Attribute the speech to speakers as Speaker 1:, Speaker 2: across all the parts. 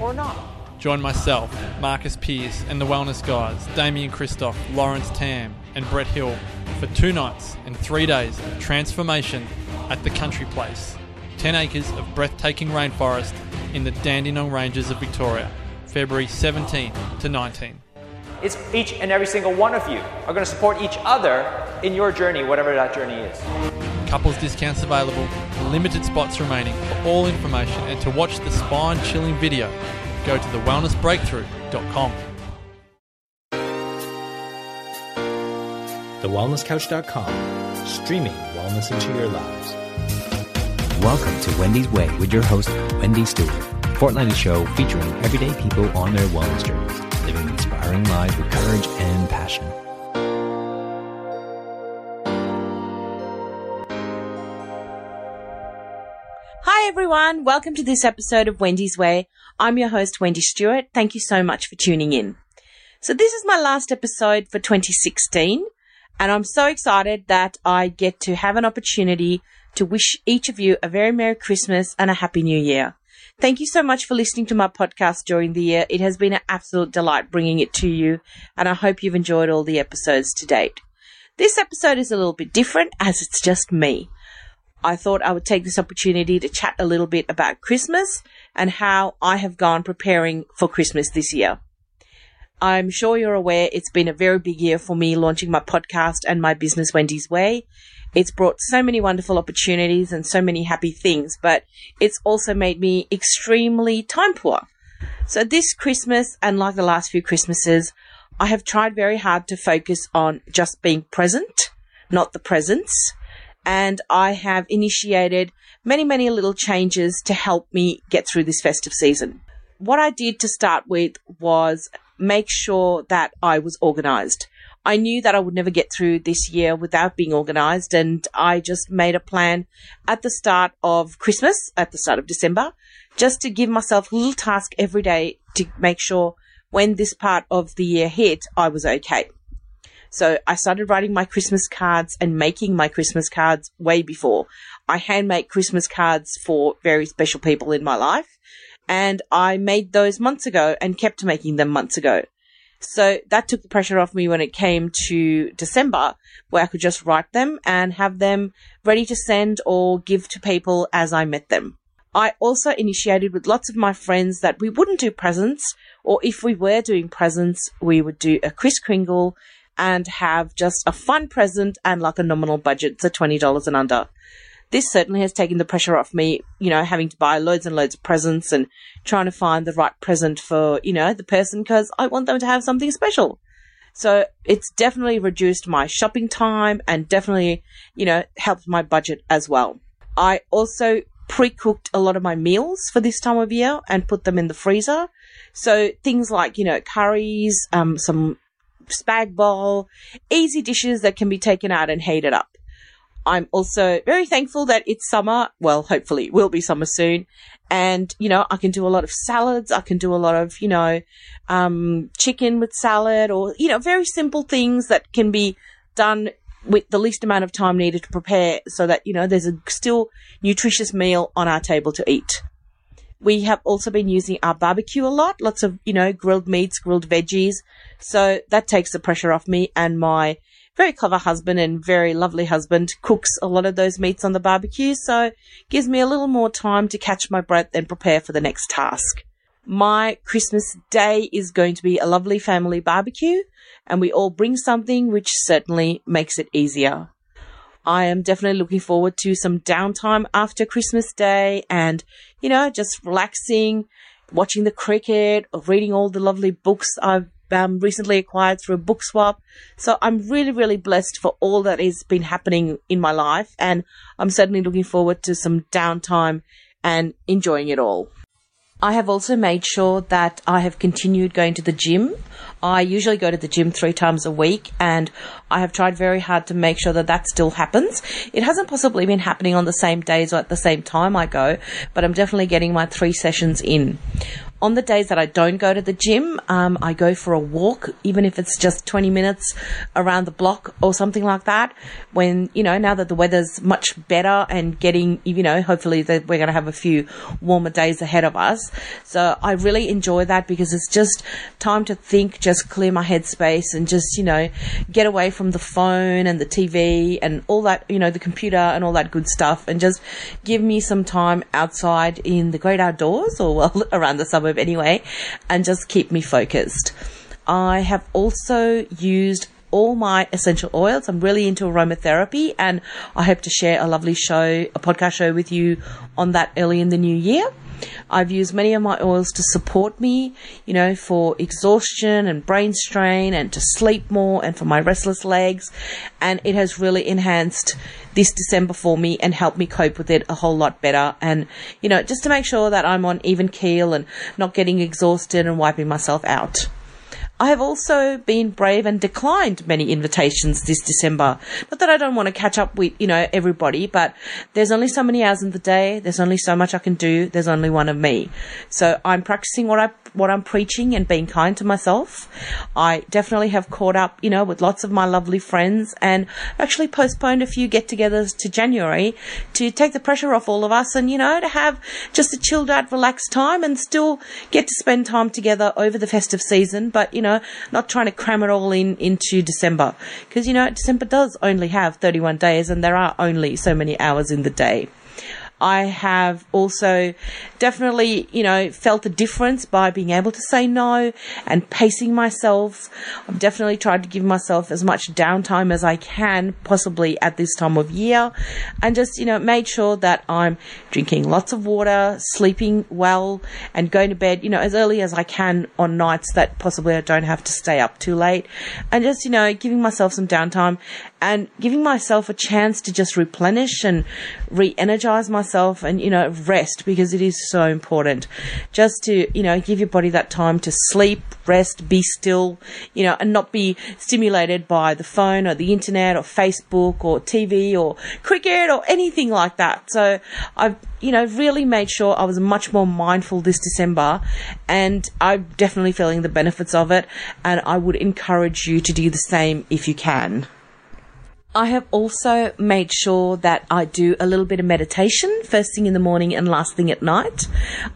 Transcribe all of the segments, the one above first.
Speaker 1: or not.
Speaker 2: Join myself, Marcus Pierce, and the Wellness Guys, Damien Kristof, Lawrence Tam, and Brett Hill for two nights and three days of transformation at the Country Place. 10 acres of breathtaking rainforest in the Dandenong Ranges of Victoria, February 17 to 19.
Speaker 1: It's each and every single one of you are going to support each other in your journey, whatever that journey is.
Speaker 2: Couples discounts available, limited spots remaining. For all information and to watch the spine chilling video, go to thewellnessbreakthrough.com.
Speaker 3: TheWellnessCouch.com, streaming wellness into your lives.
Speaker 4: Welcome to Wendy's Way with your host, Wendy Stewart, a fortnightly show featuring everyday people on their wellness journeys, living inspiring lives with courage and passion.
Speaker 5: Everyone, welcome to this episode of Wendy's Way. I'm your host, Wendy Stewart. Thank you so much for tuning in. So this is my last episode for 2016, and I'm so excited that I get to have an opportunity to wish each of you a very Merry Christmas and a Happy New Year. Thank you so much for listening to my podcast during the year. It has been an absolute delight bringing it to you, and I hope you've enjoyed all the episodes to date. This episode is a little bit different as it's just me. I thought I would take this opportunity to chat a little bit about Christmas and how I have gone preparing for Christmas this year. I'm sure you're aware it's been a very big year for me launching my podcast and my business Wendy's Way. It's brought so many wonderful opportunities and so many happy things, but it's also made me extremely time poor. So this Christmas and like the last few Christmases, I have tried very hard to focus on just being present, not the presents and I have initiated many, many little changes to help me get through this festive season. What I did to start with was make sure that I was organized. I knew that I would never get through this year without being organized, and I just made a plan at the start of Christmas, at the start of December, just to give myself a little task every day to make sure when this part of the year hit, I was okay. So I started writing my Christmas cards and making my Christmas cards way before. I hand make Christmas cards for very special people in my life. And I made those months ago and kept making them months ago. So that took the pressure off me when it came to December, where I could just write them and have them ready to send or give to people as I met them. I also initiated with lots of my friends that we wouldn't do presents, or if we were doing presents, we would do a Kris Kringle and have just a fun present and like a nominal budget, so $20 and under. This certainly has taken the pressure off me, you know, having to buy loads and loads of presents and trying to find the right present for, you know, the person because I want them to have something special. So it's definitely reduced my shopping time and definitely, you know, helped my budget as well. I also pre-cooked a lot of my meals for this time of year and put them in the freezer. So things like, you know, curries, um, some spag bowl, easy dishes that can be taken out and heated up. I'm also very thankful that it's summer. Well, hopefully it will be summer soon. And, you know, I can do a lot of salads. I can do a lot of, you know, um, chicken with salad or, you know, very simple things that can be done with the least amount of time needed to prepare so that, you know, there's a still nutritious meal on our table to eat. We have also been using our barbecue a lot, lots of, you know, grilled meats, grilled veggies. So that takes the pressure off me and my very clever husband and very lovely husband cooks a lot of those meats on the barbecue. So gives me a little more time to catch my breath and prepare for the next task. My Christmas day is going to be a lovely family barbecue, and we all bring something, which certainly makes it easier. I am definitely looking forward to some downtime after Christmas Day and, you know, just relaxing, watching the cricket, or reading all the lovely books I've um, recently acquired through a book swap. So I'm really, really blessed for all that has been happening in my life. And I'm certainly looking forward to some downtime and enjoying it all. I have also made sure that I have continued going to the gym. I usually go to the gym three times a week and I have tried very hard to make sure that that still happens. It hasn't possibly been happening on the same days or at the same time I go, but I'm definitely getting my three sessions in on the days that I don't go to the gym, um, I go for a walk, even if it's just 20 minutes around the block or something like that. When, you know, now that the weather's much better and getting, you know, hopefully that we're going to have a few warmer days ahead of us. So I really enjoy that because it's just time to think, just clear my headspace and just, you know, get away from the phone and the TV and all that, you know, the computer and all that good stuff and just give me some time outside in the great outdoors or well around the suburbs anyway, and just keep me focused. I have also used all my essential oils. I'm really into aromatherapy and I hope to share a lovely show, a podcast show with you on that early in the new year. I've used many of my oils to support me, you know, for exhaustion and brain strain and to sleep more and for my restless legs. And it has really enhanced this December for me and helped me cope with it a whole lot better. And, you know, just to make sure that I'm on even keel and not getting exhausted and wiping myself out. I have also been brave and declined many invitations this December. Not that I don't want to catch up with, you know, everybody, but there's only so many hours in the day. There's only so much I can do. There's only one of me. So I'm practicing what I what I'm preaching and being kind to myself. I definitely have caught up, you know, with lots of my lovely friends and actually postponed a few get togethers to January to take the pressure off all of us and, you know, to have just a chilled out, relaxed time and still get to spend time together over the festive season, but, you know, not trying to cram it all in into December. Because, you know, December does only have 31 days and there are only so many hours in the day. I have also definitely, you know, felt a difference by being able to say no and pacing myself. I've definitely tried to give myself as much downtime as I can possibly at this time of year and just, you know, made sure that I'm drinking lots of water, sleeping well and going to bed, you know, as early as I can on nights that possibly I don't have to stay up too late and just, you know, giving myself some downtime and giving myself a chance to just replenish and re-energize myself and, you know, rest because it is so important just to, you know, give your body that time to sleep, rest, be still, you know, and not be stimulated by the phone or the internet or Facebook or TV or cricket or anything like that. So I've, you know, really made sure I was much more mindful this December and I'm definitely feeling the benefits of it. And I would encourage you to do the same if you can. I have also made sure that I do a little bit of meditation first thing in the morning and last thing at night.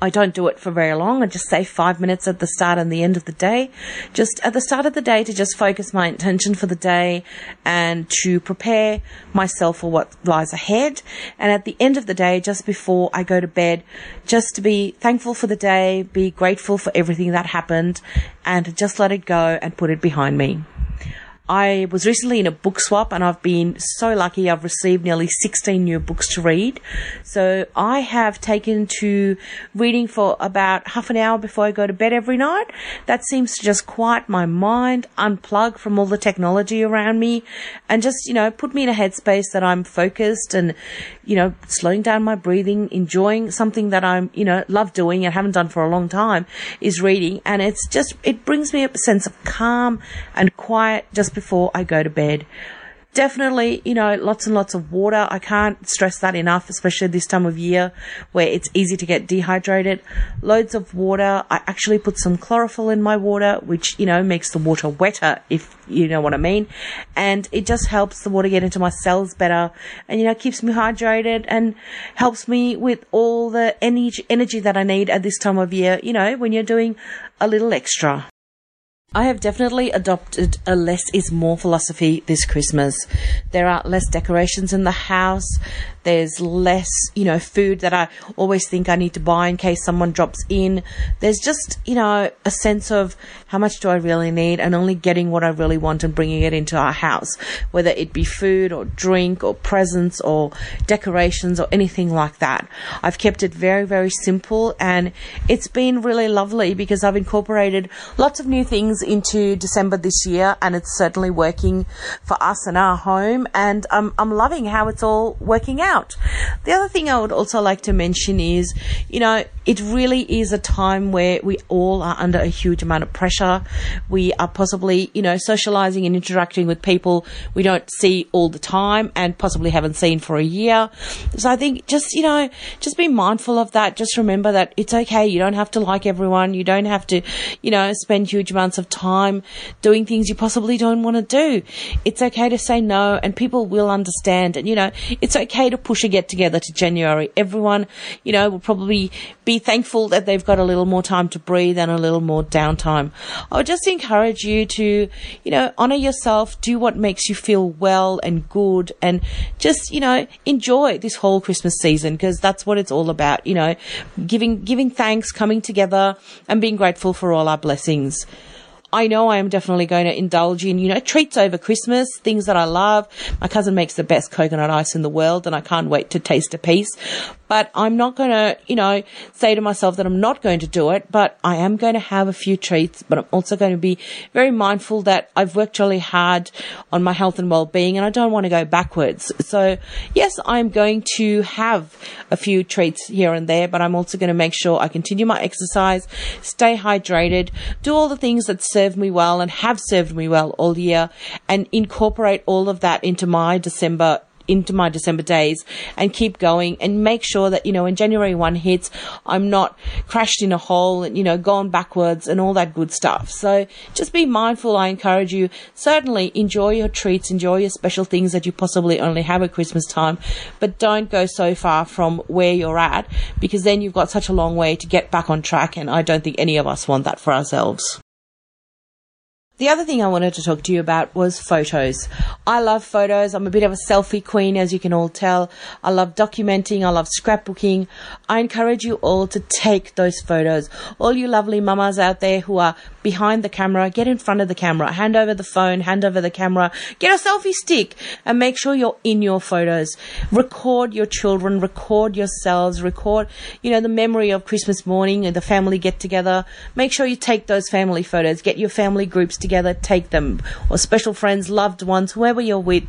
Speaker 5: I don't do it for very long. I just say five minutes at the start and the end of the day. Just at the start of the day to just focus my intention for the day and to prepare myself for what lies ahead. And at the end of the day, just before I go to bed, just to be thankful for the day, be grateful for everything that happened and just let it go and put it behind me. I was recently in a book swap and I've been so lucky I've received nearly 16 new books to read. So I have taken to reading for about half an hour before I go to bed every night. That seems to just quiet my mind, unplug from all the technology around me and just, you know, put me in a headspace that I'm focused and, you know, slowing down my breathing, enjoying something that I'm, you know, love doing and haven't done for a long time is reading. And it's just, it brings me a sense of calm and quiet just before I go to bed definitely, you know, lots and lots of water. I can't stress that enough, especially this time of year where it's easy to get dehydrated. Loads of water. I actually put some chlorophyll in my water, which, you know, makes the water wetter, if you know what I mean. And it just helps the water get into my cells better and, you know, keeps me hydrated and helps me with all the energy, that I need at this time of year, you know, when you're doing a little extra. I have definitely adopted a less is more philosophy this Christmas. There are less decorations in the house. There's less, you know, food that I always think I need to buy in case someone drops in. There's just, you know, a sense of how much do I really need and only getting what I really want and bringing it into our house, whether it be food or drink or presents or decorations or anything like that. I've kept it very, very simple and it's been really lovely because I've incorporated lots of new things into December this year and it's certainly working for us and our home and I'm, I'm loving how it's all working out. The other thing I would also like to mention is, you know, it really is a time where we all are under a huge amount of pressure. We are possibly, you know, socializing and interacting with people we don't see all the time and possibly haven't seen for a year. So I think just, you know, just be mindful of that. Just remember that it's okay. You don't have to like everyone. You don't have to, you know, spend huge amounts of time doing things you possibly don't want to do. It's okay to say no and people will understand. And, you know, it's okay to push a get together to January. Everyone, you know, will probably be thankful that they've got a little more time to breathe and a little more downtime. I would just encourage you to, you know, honor yourself, do what makes you feel well and good, and just, you know, enjoy this whole Christmas season because that's what it's all about, you know, giving, giving thanks, coming together, and being grateful for all our blessings. I know I am definitely going to indulge in, you know, treats over Christmas, things that I love. My cousin makes the best coconut ice in the world and I can't wait to taste a piece. But I'm not going to, you know, say to myself that I'm not going to do it, but I am going to have a few treats, but I'm also going to be very mindful that I've worked really hard on my health and well-being and I don't want to go backwards. So yes, I'm going to have a few treats here and there, but I'm also going to make sure I continue my exercise, stay hydrated, do all the things that serve me well and have served me well all year and incorporate all of that into my December into my December days and keep going and make sure that, you know, when January 1 hits, I'm not crashed in a hole and, you know, gone backwards and all that good stuff. So just be mindful. I encourage you, certainly enjoy your treats, enjoy your special things that you possibly only have at Christmas time, but don't go so far from where you're at because then you've got such a long way to get back on track. And I don't think any of us want that for ourselves. The other thing I wanted to talk to you about was photos. I love photos. I'm a bit of a selfie queen, as you can all tell. I love documenting. I love scrapbooking. I encourage you all to take those photos. All you lovely mamas out there who are behind the camera, get in front of the camera, hand over the phone, hand over the camera, get a selfie stick and make sure you're in your photos. Record your children, record yourselves, record, you know, the memory of Christmas morning and the family get together. Make sure you take those family photos. Get your family groups together together, take them, or special friends, loved ones, whoever you're with,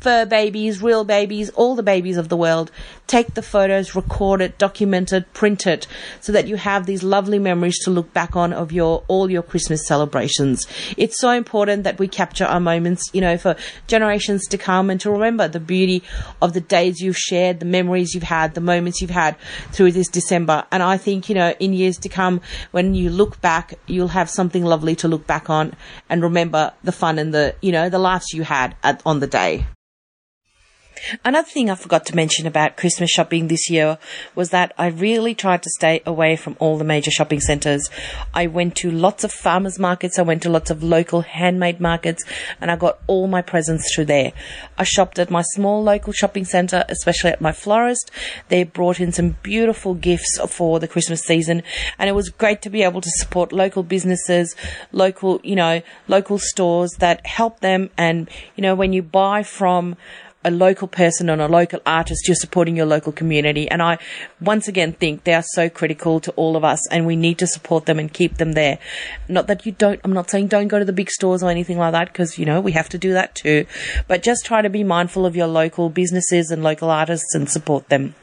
Speaker 5: fur babies, real babies, all the babies of the world. Take the photos, record it, document it, print it, so that you have these lovely memories to look back on of your all your Christmas celebrations. It's so important that we capture our moments, you know, for generations to come and to remember the beauty of the days you've shared, the memories you've had, the moments you've had through this December. And I think, you know, in years to come, when you look back, you'll have something lovely to look back on and remember the fun and the, you know, the laughs you had at, on the day. Another thing I forgot to mention about Christmas shopping this year was that I really tried to stay away from all the major shopping centres. I went to lots of farmers markets, I went to lots of local handmade markets, and I got all my presents through there. I shopped at my small local shopping centre, especially at my florist. They brought in some beautiful gifts for the Christmas season, and it was great to be able to support local businesses, local, you know, local stores that help them. And, you know, when you buy from a local person and a local artist, you're supporting your local community. And I once again think they are so critical to all of us and we need to support them and keep them there. Not that you don't, I'm not saying don't go to the big stores or anything like that because, you know, we have to do that too. But just try to be mindful of your local businesses and local artists and support them.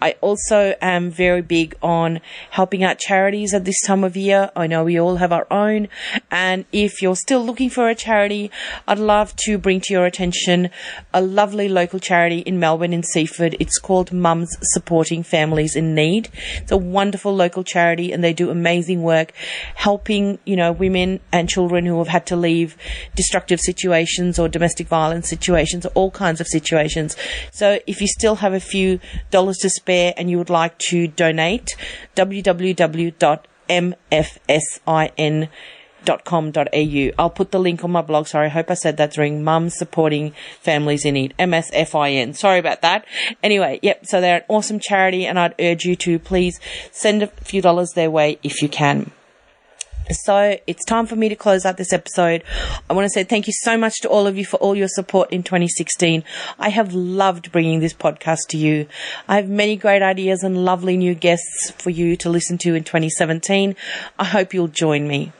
Speaker 5: I also am very big on helping out charities at this time of year. I know we all have our own. And if you're still looking for a charity, I'd love to bring to your attention a lovely local charity in Melbourne in Seaford. It's called Mums Supporting Families in Need. It's a wonderful local charity and they do amazing work helping, you know, women and children who have had to leave destructive situations or domestic violence situations all kinds of situations. So if you still have a few dollars to spend, spare and you would like to donate, www.mfsin www.mumsupportingfamilies.com.au. I'll put the link on my blog. Sorry, I hope I said that during Mums Supporting Families in Need. M-S-F-I-N. Sorry about that. Anyway, yep, so they're an awesome charity and I'd urge you to please send a few dollars their way if you can. So it's time for me to close out this episode. I want to say thank you so much to all of you for all your support in 2016. I have loved bringing this podcast to you. I have many great ideas and lovely new guests for you to listen to in 2017. I hope you'll join me.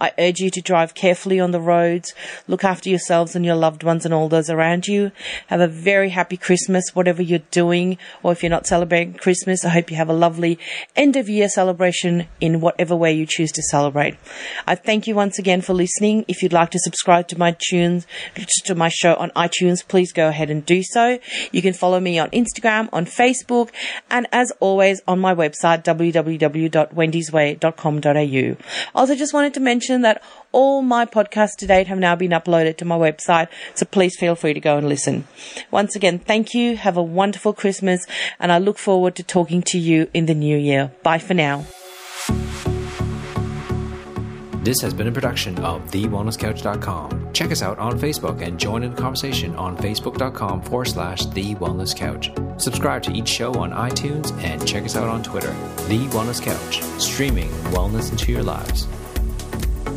Speaker 5: I urge you to drive carefully on the roads, look after yourselves and your loved ones and all those around you. Have a very happy Christmas, whatever you're doing, or if you're not celebrating Christmas, I hope you have a lovely end of year celebration in whatever way you choose to celebrate. I thank you once again for listening. If you'd like to subscribe to my tunes, to my show on iTunes, please go ahead and do so. You can follow me on Instagram, on Facebook, and as always on my website, www.wendysway.com.au. Also just wanted to mention that all my podcasts to date have now been uploaded to my website, so please feel free to go and listen. Once again, thank you. Have a wonderful Christmas, and I look forward to talking to you in the new year. Bye for now.
Speaker 4: This has been a production of TheWellnessCouch.com. Check us out on Facebook and join in the conversation on Facebook.com forward slash The Wellness Couch. Subscribe to each show on iTunes and check us out on Twitter. The Wellness Couch, streaming wellness into your lives.